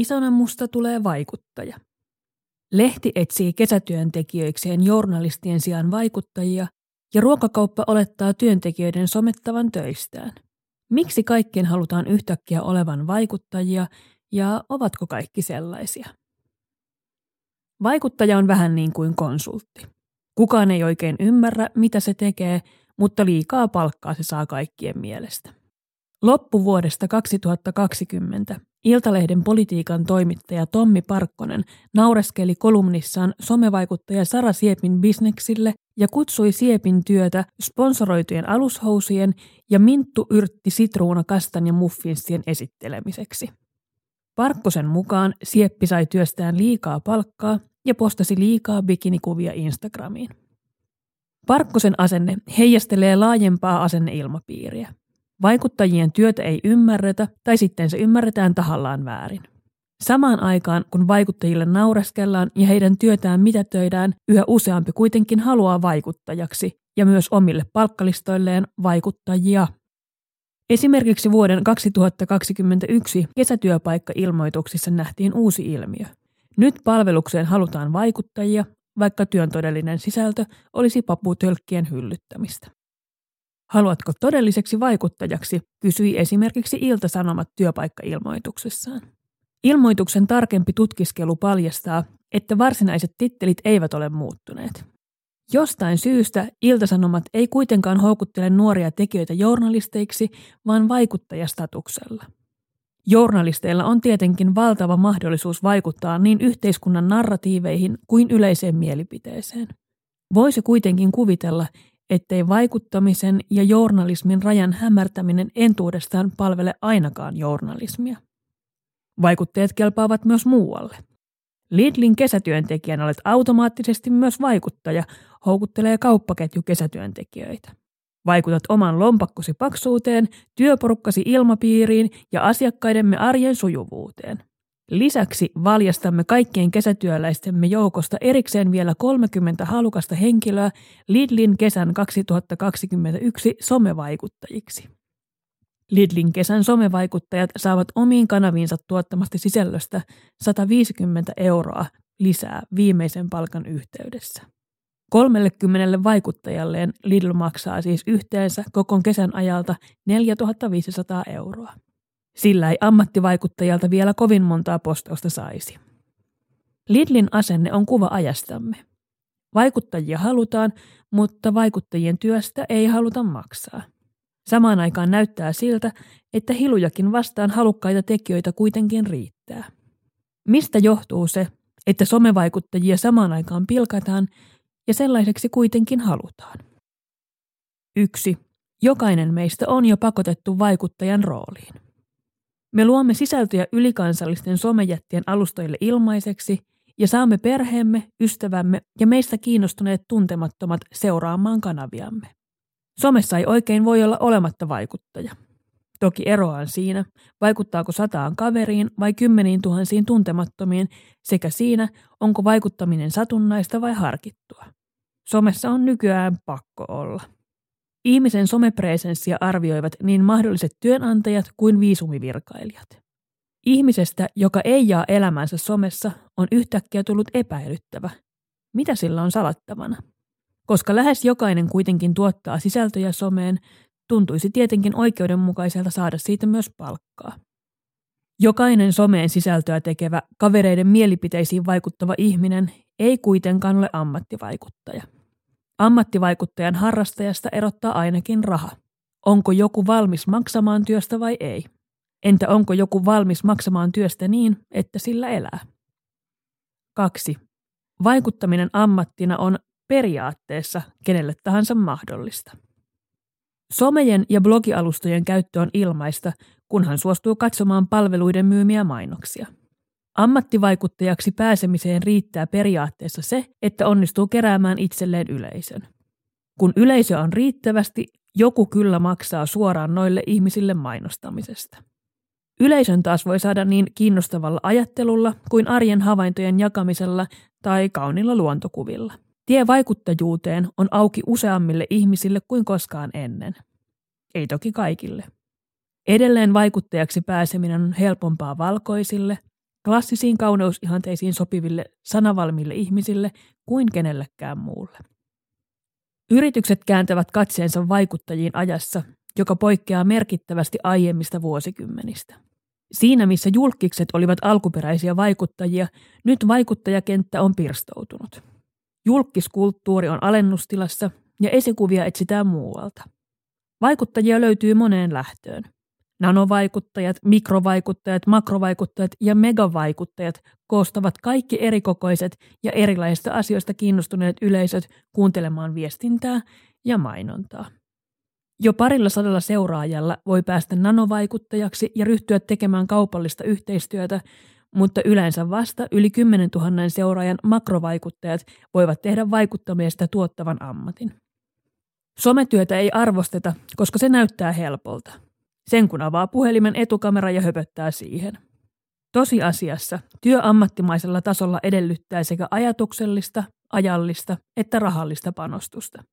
Isona musta tulee vaikuttaja. Lehti etsii kesätyöntekijöikseen journalistien sijaan vaikuttajia ja ruokakauppa olettaa työntekijöiden somettavan töistään. Miksi kaikkien halutaan yhtäkkiä olevan vaikuttajia ja ovatko kaikki sellaisia? Vaikuttaja on vähän niin kuin konsultti. Kukaan ei oikein ymmärrä, mitä se tekee, mutta liikaa palkkaa se saa kaikkien mielestä. Loppuvuodesta 2020 Iltalehden politiikan toimittaja Tommi Parkkonen naureskeli kolumnissaan somevaikuttaja Sara Siepin bisneksille ja kutsui Siepin työtä sponsoroitujen alushousien ja minttu yrtti sitruuna kastan ja muffinssien esittelemiseksi. Parkkosen mukaan Sieppi sai työstään liikaa palkkaa ja postasi liikaa bikinikuvia Instagramiin. Parkkosen asenne heijastelee laajempaa asenneilmapiiriä. Vaikuttajien työtä ei ymmärretä tai sitten se ymmärretään tahallaan väärin. Samaan aikaan, kun vaikuttajille naureskellaan ja heidän työtään mitätöidään, yhä useampi kuitenkin haluaa vaikuttajaksi ja myös omille palkkalistoilleen vaikuttajia. Esimerkiksi vuoden 2021 kesätyöpaikka-ilmoituksissa nähtiin uusi ilmiö. Nyt palvelukseen halutaan vaikuttajia, vaikka työn todellinen sisältö olisi paputölkkien hyllyttämistä. Haluatko todelliseksi vaikuttajaksi, kysyi esimerkiksi Ilta-Sanomat työpaikkailmoituksessaan. Ilmoituksen tarkempi tutkiskelu paljastaa, että varsinaiset tittelit eivät ole muuttuneet. Jostain syystä Iltasanomat ei kuitenkaan houkuttele nuoria tekijöitä journalisteiksi, vaan vaikuttajastatuksella. Journalisteilla on tietenkin valtava mahdollisuus vaikuttaa niin yhteiskunnan narratiiveihin kuin yleiseen mielipiteeseen. Voisi kuitenkin kuvitella, ettei vaikuttamisen ja journalismin rajan hämärtäminen entuudestaan palvele ainakaan journalismia. Vaikutteet kelpaavat myös muualle. Lidlin kesätyöntekijän olet automaattisesti myös vaikuttaja, houkuttelee kauppaketju kesätyöntekijöitä. Vaikutat oman lompakkosi paksuuteen, työporukkasi ilmapiiriin ja asiakkaidemme arjen sujuvuuteen. Lisäksi valjastamme kaikkien kesätyöläistemme joukosta erikseen vielä 30 halukasta henkilöä Lidlin kesän 2021 somevaikuttajiksi. Lidlin kesän somevaikuttajat saavat omiin kanaviinsa tuottamasta sisällöstä 150 euroa lisää viimeisen palkan yhteydessä. 30 vaikuttajalleen Lidl maksaa siis yhteensä koko kesän ajalta 4500 euroa. Sillä ei ammattivaikuttajalta vielä kovin montaa postausta saisi. Lidlin asenne on kuva ajastamme. Vaikuttajia halutaan, mutta vaikuttajien työstä ei haluta maksaa. Samaan aikaan näyttää siltä, että hilujakin vastaan halukkaita tekijöitä kuitenkin riittää. Mistä johtuu se, että somevaikuttajia samaan aikaan pilkataan ja sellaiseksi kuitenkin halutaan? Yksi. Jokainen meistä on jo pakotettu vaikuttajan rooliin. Me luomme sisältöjä ylikansallisten somejättien alustoille ilmaiseksi ja saamme perheemme, ystävämme ja meistä kiinnostuneet tuntemattomat seuraamaan kanaviamme. Somessa ei oikein voi olla olematta vaikuttaja. Toki eroa on siinä, vaikuttaako sataan kaveriin vai kymmeniin tuhansiin tuntemattomiin sekä siinä, onko vaikuttaminen satunnaista vai harkittua. Somessa on nykyään pakko olla. Ihmisen somepresenssiä arvioivat niin mahdolliset työnantajat kuin viisumivirkailijat. Ihmisestä, joka ei jaa elämänsä somessa, on yhtäkkiä tullut epäilyttävä. Mitä sillä on salattavana? Koska lähes jokainen kuitenkin tuottaa sisältöjä someen, tuntuisi tietenkin oikeudenmukaiselta saada siitä myös palkkaa. Jokainen someen sisältöä tekevä, kavereiden mielipiteisiin vaikuttava ihminen ei kuitenkaan ole ammattivaikuttaja. Ammattivaikuttajan harrastajasta erottaa ainakin raha. Onko joku valmis maksamaan työstä vai ei? Entä onko joku valmis maksamaan työstä niin, että sillä elää? 2. Vaikuttaminen ammattina on periaatteessa kenelle tahansa mahdollista. Somejen ja blogialustojen käyttö on ilmaista, kunhan suostuu katsomaan palveluiden myymiä mainoksia. Ammattivaikuttajaksi pääsemiseen riittää periaatteessa se, että onnistuu keräämään itselleen yleisön. Kun yleisö on riittävästi, joku kyllä maksaa suoraan noille ihmisille mainostamisesta. Yleisön taas voi saada niin kiinnostavalla ajattelulla kuin arjen havaintojen jakamisella tai kaunilla luontokuvilla. Tie vaikuttajuuteen on auki useammille ihmisille kuin koskaan ennen. Ei toki kaikille. Edelleen vaikuttajaksi pääseminen on helpompaa valkoisille, klassisiin kauneusihanteisiin sopiville sanavalmille ihmisille kuin kenellekään muulle. Yritykset kääntävät katseensa vaikuttajiin ajassa, joka poikkeaa merkittävästi aiemmista vuosikymmenistä. Siinä missä julkikset olivat alkuperäisiä vaikuttajia, nyt vaikuttajakenttä on pirstoutunut. Julkiskulttuuri on alennustilassa ja esikuvia etsitään muualta. Vaikuttajia löytyy moneen lähtöön. Nanovaikuttajat, mikrovaikuttajat, makrovaikuttajat ja megavaikuttajat koostavat kaikki erikokoiset ja erilaisista asioista kiinnostuneet yleisöt kuuntelemaan viestintää ja mainontaa. Jo parilla sadalla seuraajalla voi päästä nanovaikuttajaksi ja ryhtyä tekemään kaupallista yhteistyötä, mutta yleensä vasta yli 10 000 seuraajan makrovaikuttajat voivat tehdä vaikuttamisesta tuottavan ammatin. Sometyötä ei arvosteta, koska se näyttää helpolta. Sen kun avaa puhelimen etukamera ja höpöttää siihen. Tosiasiassa työ ammattimaisella tasolla edellyttää sekä ajatuksellista, ajallista että rahallista panostusta.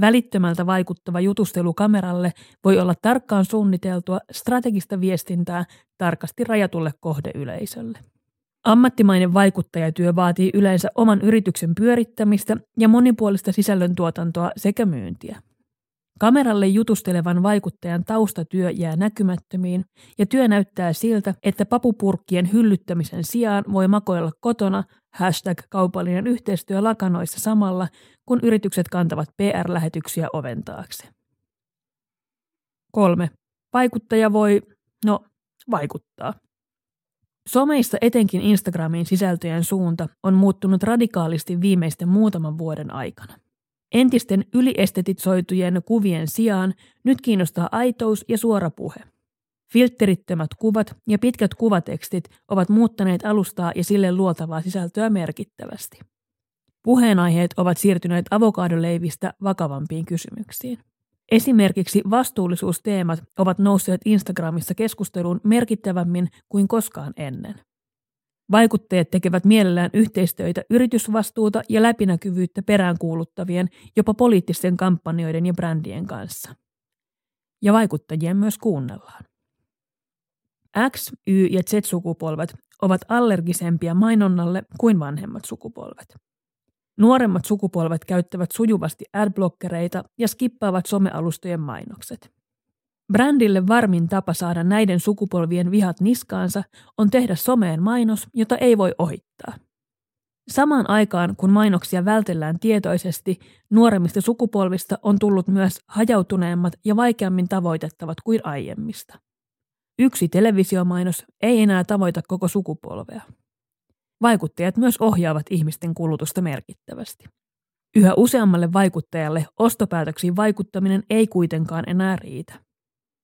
Välittömältä vaikuttava jutustelu kameralle voi olla tarkkaan suunniteltua strategista viestintää tarkasti rajatulle kohdeyleisölle. Ammattimainen vaikuttajatyö vaatii yleensä oman yrityksen pyörittämistä ja monipuolista sisällöntuotantoa sekä myyntiä. Kameralle jutustelevan vaikuttajan taustatyö jää näkymättömiin ja työ näyttää siltä, että papupurkkien hyllyttämisen sijaan voi makoilla kotona hashtag kaupallinen yhteistyö lakanoissa samalla, kun yritykset kantavat PR-lähetyksiä oven taakse. 3. Vaikuttaja voi, no, vaikuttaa. Someissa etenkin Instagramin sisältöjen suunta on muuttunut radikaalisti viimeisten muutaman vuoden aikana. Entisten yliestetitsoitujen kuvien sijaan nyt kiinnostaa aitous ja suora puhe. Kuvat ja pitkät kuvatekstit ovat muuttaneet alustaa ja sille luotavaa sisältöä merkittävästi. Puheenaiheet ovat siirtyneet avokadoleivistä vakavampiin kysymyksiin. Esimerkiksi vastuullisuusteemat ovat nousseet Instagramissa keskusteluun merkittävämmin kuin koskaan ennen. Vaikuttajat tekevät mielellään yhteistyötä yritysvastuuta ja läpinäkyvyyttä peräänkuuluttavien, jopa poliittisten kampanjoiden ja brändien kanssa. Ja vaikuttajien myös kuunnellaan. X, Y ja Z-sukupolvet ovat allergisempia mainonnalle kuin vanhemmat sukupolvet. Nuoremmat sukupolvet käyttävät sujuvasti adblockereita ja skippaavat somealustojen mainokset. Brändille varmin tapa saada näiden sukupolvien vihat niskaansa on tehdä someen mainos, jota ei voi ohittaa. Samaan aikaan, kun mainoksia vältellään tietoisesti, nuoremmista sukupolvista on tullut myös hajautuneemmat ja vaikeammin tavoitettavat kuin aiemmista. Yksi televisiomainos ei enää tavoita koko sukupolvea. Vaikuttajat myös ohjaavat ihmisten kulutusta merkittävästi. Yhä useammalle vaikuttajalle ostopäätöksiin vaikuttaminen ei kuitenkaan enää riitä.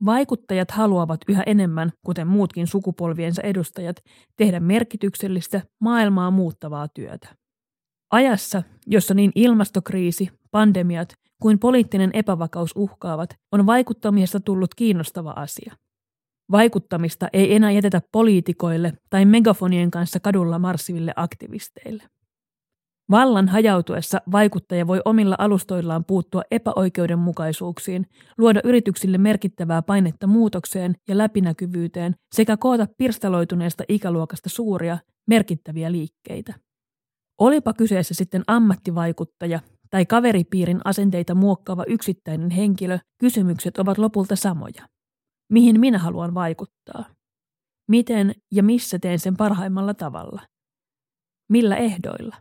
Vaikuttajat haluavat yhä enemmän, kuten muutkin sukupolviensa edustajat, tehdä merkityksellistä, maailmaa muuttavaa työtä. Ajassa, jossa niin ilmastokriisi, pandemiat kuin poliittinen epävakaus uhkaavat, on vaikuttamisesta tullut kiinnostava asia – Vaikuttamista ei enää jätetä poliitikoille tai megafonien kanssa kadulla marssiville aktivisteille. Vallan hajautuessa vaikuttaja voi omilla alustoillaan puuttua epäoikeudenmukaisuuksiin, luoda yrityksille merkittävää painetta muutokseen ja läpinäkyvyyteen sekä koota pirstaloituneesta ikäluokasta suuria, merkittäviä liikkeitä. Olipa kyseessä sitten ammattivaikuttaja tai kaveripiirin asenteita muokkaava yksittäinen henkilö, kysymykset ovat lopulta samoja mihin minä haluan vaikuttaa. Miten ja missä teen sen parhaimmalla tavalla. Millä ehdoilla.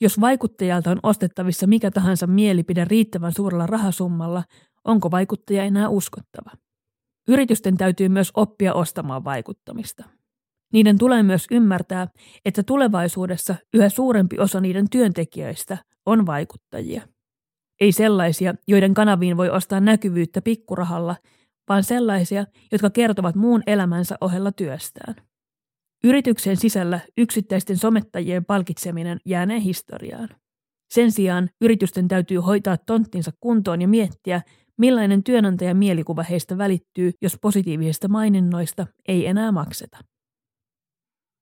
Jos vaikuttajalta on ostettavissa mikä tahansa mielipide riittävän suurella rahasummalla, onko vaikuttaja enää uskottava? Yritysten täytyy myös oppia ostamaan vaikuttamista. Niiden tulee myös ymmärtää, että tulevaisuudessa yhä suurempi osa niiden työntekijöistä on vaikuttajia. Ei sellaisia, joiden kanaviin voi ostaa näkyvyyttä pikkurahalla vaan sellaisia, jotka kertovat muun elämänsä ohella työstään. Yrityksen sisällä yksittäisten somettajien palkitseminen jäänee historiaan. Sen sijaan yritysten täytyy hoitaa tonttinsa kuntoon ja miettiä, millainen työnantajan mielikuva heistä välittyy, jos positiivisista maininnoista ei enää makseta.